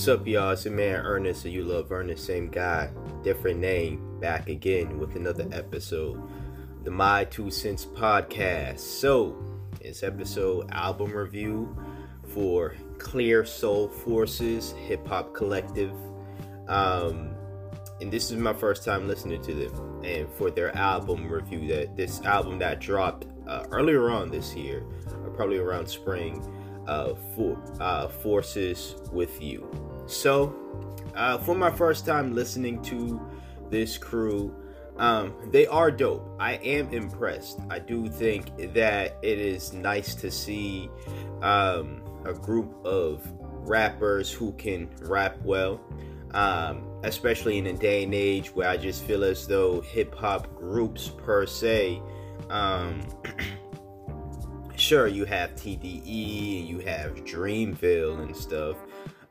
What's up, y'all? It's your man Ernest, so you love Ernest, same guy, different name, back again with another episode, the My Two Cents podcast. So, it's episode album review for Clear Soul Forces Hip Hop Collective. Um, and this is my first time listening to them, and for their album review, that this album that dropped uh, earlier on this year, or probably around spring uh, for, uh, forces with you. So, uh, for my first time listening to this crew, um, they are dope. I am impressed. I do think that it is nice to see um, a group of rappers who can rap well, um, especially in a day and age where I just feel as though hip hop groups per se. Sure you have TDE and you have Dreamville and stuff,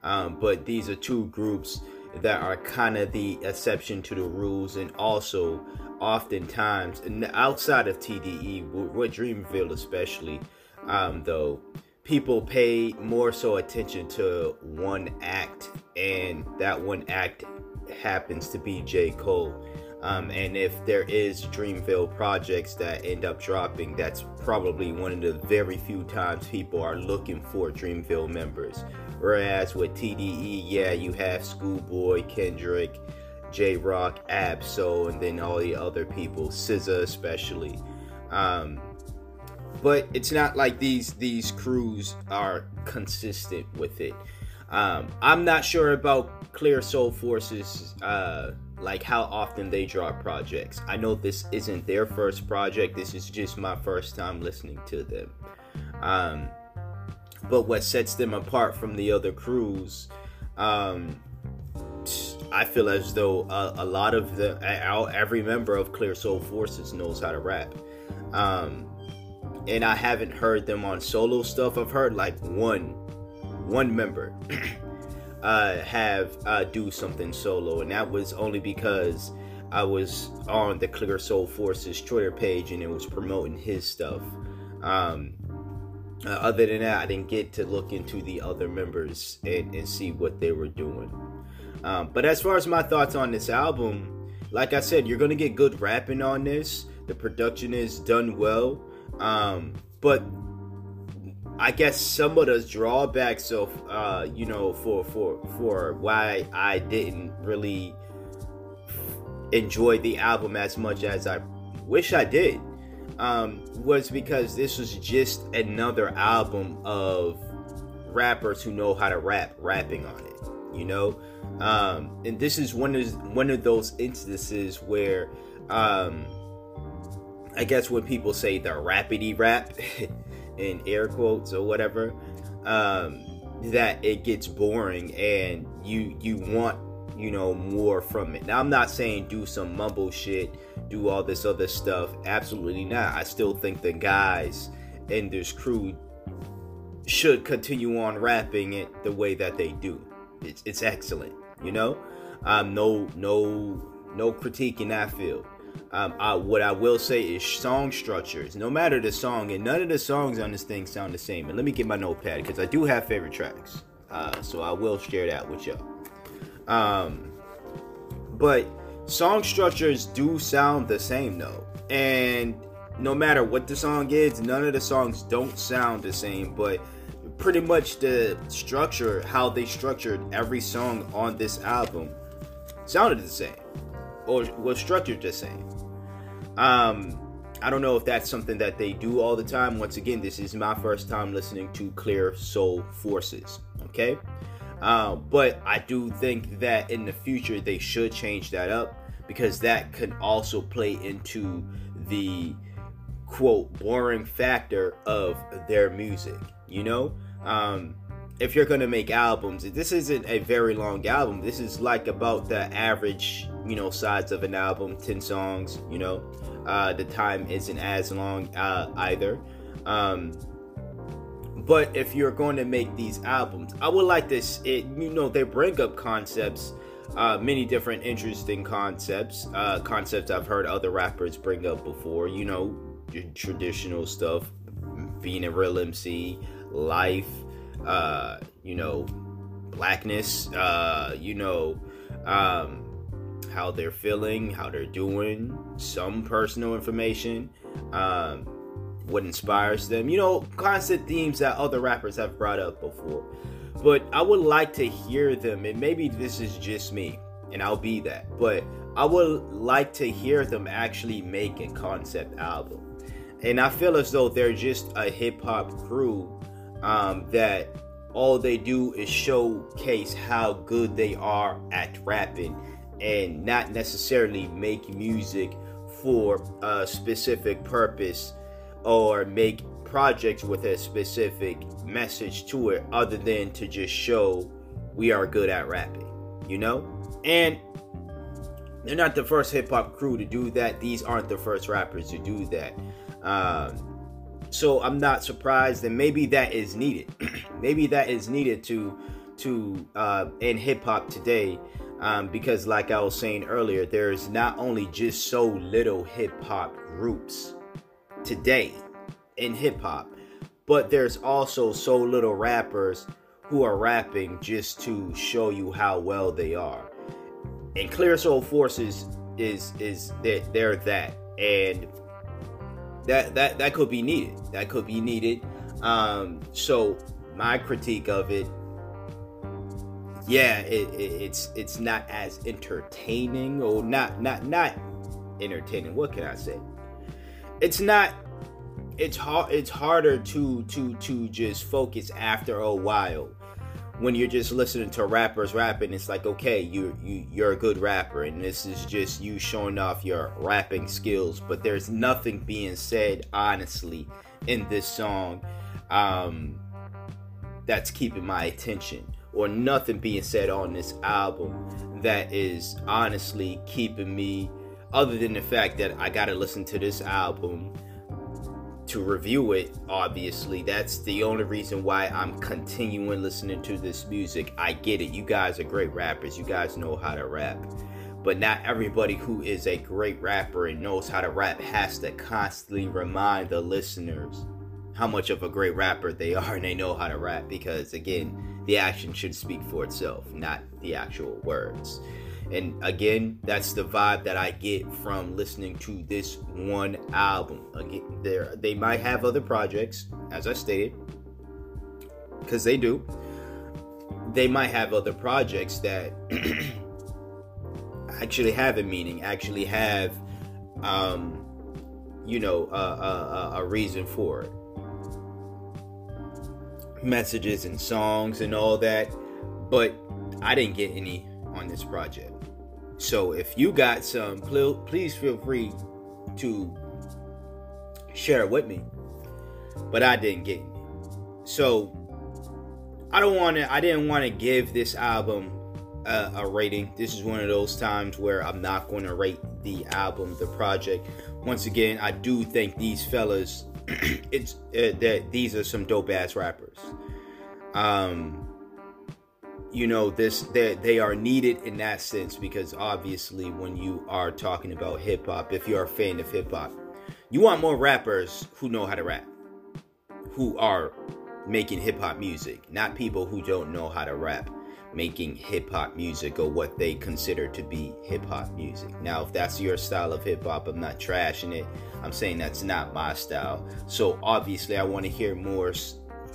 um, but these are two groups that are kind of the exception to the rules, and also oftentimes outside of TDE, with Dreamville especially, um, though people pay more so attention to one act, and that one act happens to be J. Cole. Um, and if there is Dreamville projects that end up dropping, that's probably one of the very few times people are looking for Dreamville members. Whereas with TDE, yeah, you have Schoolboy, Kendrick, Jay Rock, Ab-Soul, and then all the other people, SZA especially. Um, but it's not like these these crews are consistent with it. Um, I'm not sure about Clear Soul Forces. Uh, like how often they drop projects. I know this isn't their first project, this is just my first time listening to them. Um, but what sets them apart from the other crews, um, I feel as though a, a, lot of the every member of Clear Soul Forces knows how to rap. Um, and I haven't heard them on solo stuff. I've heard like one one member uh, have uh, do something solo, and that was only because I was on the Clear Soul Forces Twitter page and it was promoting his stuff. Um, uh, other than that, I didn't get to look into the other members and, and see what they were doing. Um, but as far as my thoughts on this album, like I said, you're gonna get good rapping on this. The production is done well, um, but I guess some of the drawbacks of uh, you know for for for why I didn't really enjoy the album as much as I wish I did um, was because this was just another album of rappers who know how to rap rapping on it you know? Um, and this is one of one of those instances where um, I guess when people say the rapidy rap in air quotes or whatever, um, that it gets boring and you you want you know more from it. Now I'm not saying do some mumble shit, do all this other stuff. Absolutely not. I still think the guys in this crew should continue on rapping it the way that they do. It's it's excellent, you know. Um, no no no critique in that field. Um, I, what I will say is song structures. No matter the song, and none of the songs on this thing sound the same. And let me get my notepad because I do have favorite tracks. Uh, so I will share that with y'all. Um, but song structures do sound the same though, and no matter what the song is, none of the songs don't sound the same. But pretty much the structure, how they structured every song on this album, sounded the same or was structured the same. Um, I don't know if that's something that they do all the time. Once again, this is my first time listening to Clear Soul Forces. Okay, uh, but I do think that in the future they should change that up because that can also play into the quote boring factor of their music. You know, um, if you're gonna make albums, this isn't a very long album. This is like about the average, you know, sides of an album, ten songs. You know, uh, the time isn't as long uh, either. Um, but if you're going to make these albums, I would like this. It, you know, they bring up concepts, uh, many different interesting concepts, uh, concepts I've heard other rappers bring up before. You know, traditional stuff, being a real MC, life uh, you know, blackness, uh, you know, um, how they're feeling, how they're doing, some personal information, um, what inspires them, you know, constant themes that other rappers have brought up before. But I would like to hear them, and maybe this is just me, and I'll be that, but I would like to hear them actually make a concept album. And I feel as though they're just a hip hop crew um, that all they do is showcase how good they are at rapping and not necessarily make music for a specific purpose or make projects with a specific message to it other than to just show we are good at rapping, you know? And they're not the first hip hop crew to do that. These aren't the first rappers to do that. Um, so I'm not surprised, and maybe that is needed. maybe that is needed to to uh, in hip hop today, um, because like I was saying earlier, there's not only just so little hip hop groups today in hip hop, but there's also so little rappers who are rapping just to show you how well they are. And Clear Soul Forces is is they're, they're that, and that that that could be needed. That could be needed. Um, so my critique of it, yeah, it, it, it's it's not as entertaining or not not not entertaining. What can I say? It's not. It's hard. It's harder to to to just focus after a while when you're just listening to rappers rapping, it's like okay, you you you're a good rapper, and this is just you showing off your rapping skills. But there's nothing being said honestly in this song um, that's keeping my attention, or nothing being said on this album that is honestly keeping me. Other than the fact that I gotta listen to this album to review it, obviously. That's the only reason why I'm continuing listening to this music. I get it. You guys are great rappers. You guys know how to rap. But not everybody who is a great rapper and knows how to rap has to constantly remind the listeners how much of a great rapper they are and they know how to rap because again, the action should speak for itself, not the actual words. And again, that's the vibe that I get from listening to this one album. Again, there they might have other projects, as I stated, because they do. They might have other projects that actually have a meaning, actually have, um, you know, a, a, a reason for it. Messages and songs and all that, but I didn't get any on this project. So if you got some, please feel free to share it with me. But I didn't get any. So I don't want to. I didn't want to give this album a, a, rating. This is one of those times where I'm not going to rate the album, the project. Once again, I do think these fellas, it's uh, that these are some dope ass rappers. Um, you know this they, they are needed in that sense because obviously when you are talking about hip hop if you're a fan of hip hop you want more rappers who know how to rap who are making hip hop music not people who don't know how to rap making hip hop music or what they consider to be hip hop music now if that's your style of hip hop I'm not trashing it I'm saying that's not my style so obviously I want to hear more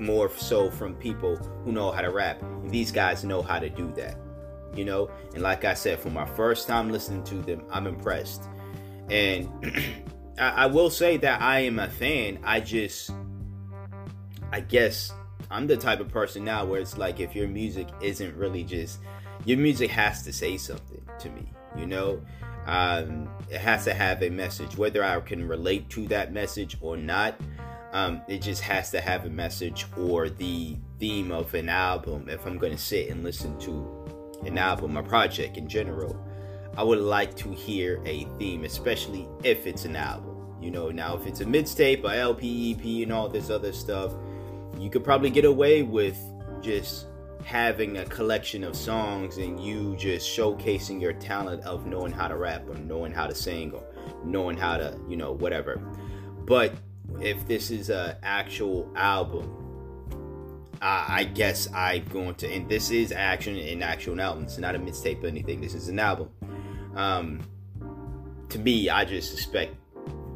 more so from people who know how to rap. And these guys know how to do that. You know? And like I said, for my first time listening to them, I'm impressed. And I, I will say that I am a fan. I just, I guess I'm the type of person now where it's like if your music isn't really just, your music has to say something to me, you know? Um, it has to have a message, whether I can relate to that message or not. Um, it just has to have a message or the theme of an album. If I'm going to sit and listen to an album, a project in general, I would like to hear a theme, especially if it's an album. You know, now if it's a mixtape, a LP, EP, and all this other stuff, you could probably get away with just having a collection of songs and you just showcasing your talent of knowing how to rap or knowing how to sing or knowing how to, you know, whatever. But if this is an actual album, uh, I guess I'm going to, and this is action in actual album. It's not a mixtape or anything. This is an album. Um, to me, I just suspect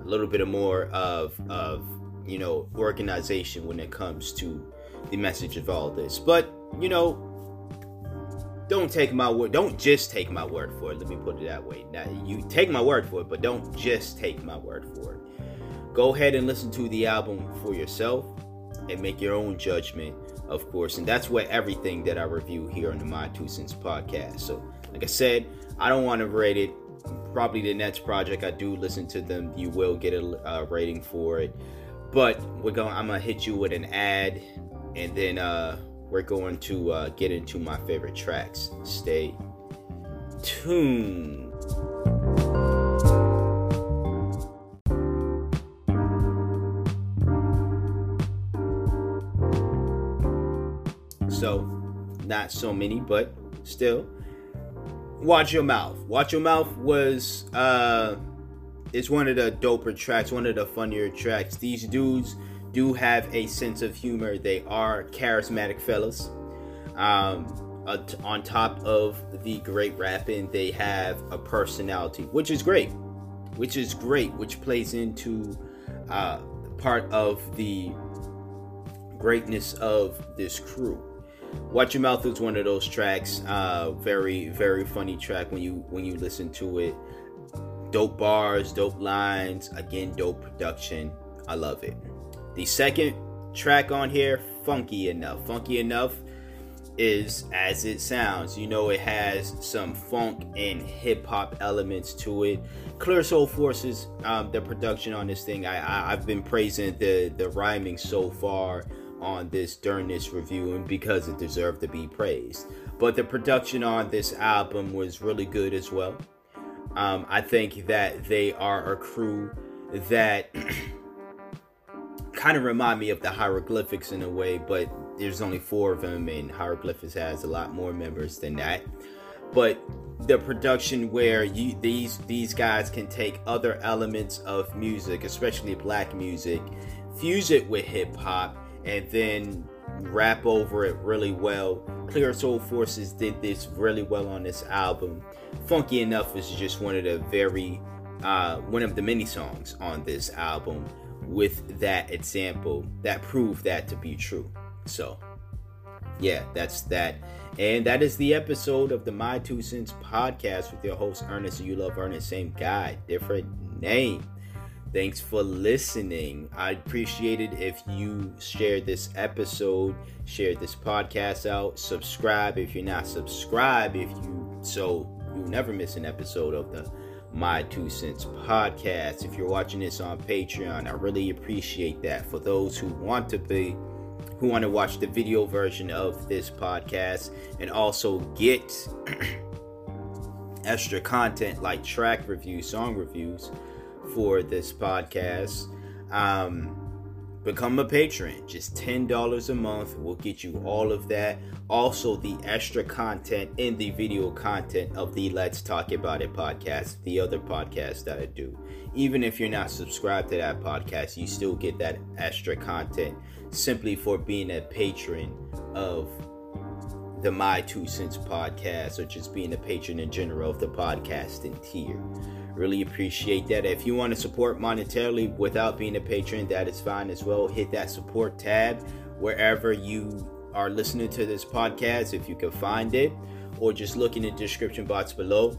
a little bit of more of of you know organization when it comes to the message of all this. But you know, don't take my word. Don't just take my word for it. Let me put it that way. Now, you take my word for it, but don't just take my word for it. Go ahead and listen to the album for yourself and make your own judgment, of course. And that's what everything that I review here on the My Two Cents podcast. So, like I said, I don't want to rate it. Probably the next project I do listen to them, you will get a uh, rating for it. But we're going. I'm gonna hit you with an ad, and then uh, we're going to uh, get into my favorite tracks. Stay tuned. So, not so many, but still. Watch Your Mouth. Watch Your Mouth was uh it's one of the doper tracks, one of the funnier tracks. These dudes do have a sense of humor. They are charismatic fellas. Um, on top of the great rapping, they have a personality, which is great. Which is great, which plays into uh, part of the greatness of this crew. Watch Your Mouth is one of those tracks. Uh, very, very funny track when you when you listen to it. Dope bars, dope lines, again, dope production. I love it. The second track on here, Funky Enough. Funky Enough is as it sounds. You know, it has some funk and hip hop elements to it. Clear Soul Forces, um, the production on this thing, I, I, have been praising the, the rhyming so far on this during this review and because it deserved to be praised. But the production on this album was really good as well. Um, I think that they are a crew that kind of remind me of the hieroglyphics in a way, but there's only four of them, and hieroglyphics has a lot more members than that. But the production where you these these guys can take other elements of music, especially black music, fuse it with hip hop, and then rap over it really well. Clear Soul Forces did this really well on this album. Funky Enough is just one of the very uh, one of the many songs on this album with that example that proved that to be true. So, yeah, that's that. And that is the episode of the My Two Cents podcast with your host, Ernest. You love Ernest, same guy, different name. Thanks for listening. I'd appreciate it if you share this episode, share this podcast out, subscribe if you're not subscribed, if you so you never miss an episode of the My Two Cents podcast. If you're watching this on Patreon, I really appreciate that. For those who want to be who want to watch the video version of this podcast and also get extra content like track reviews, song reviews, for this podcast, um, become a patron. Just $10 a month will get you all of that. Also, the extra content in the video content of the Let's Talk About It podcast, the other podcast that I do. Even if you're not subscribed to that podcast, you still get that extra content simply for being a patron of the My Two Cents podcast or just being a patron in general of the podcast podcasting tier. Really appreciate that. If you want to support monetarily without being a patron, that is fine as well. Hit that support tab wherever you are listening to this podcast, if you can find it, or just look in the description box below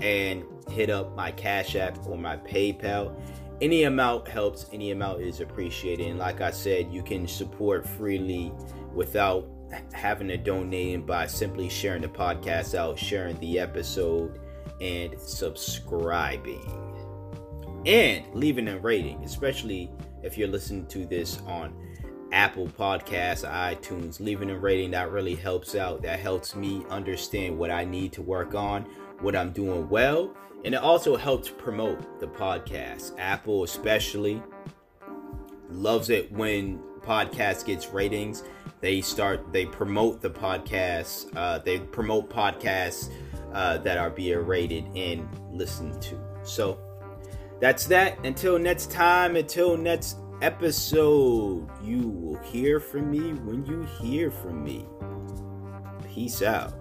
and hit up my Cash App or my PayPal. Any amount helps, any amount is appreciated. And like I said, you can support freely without having to donate by simply sharing the podcast out, sharing the episode and subscribing and leaving a rating, especially if you're listening to this on Apple Podcasts, iTunes. Leaving a rating that really helps out. That helps me understand what I need to work on, what I'm doing well, and it also helps promote the podcast. Apple, especially, loves it when podcast gets ratings. They start, they promote the podcast. Uh, they promote podcasts uh, that are being rated and listened to. So that's that. Until next time, until next episode, you will hear from me when you hear from me. Peace out.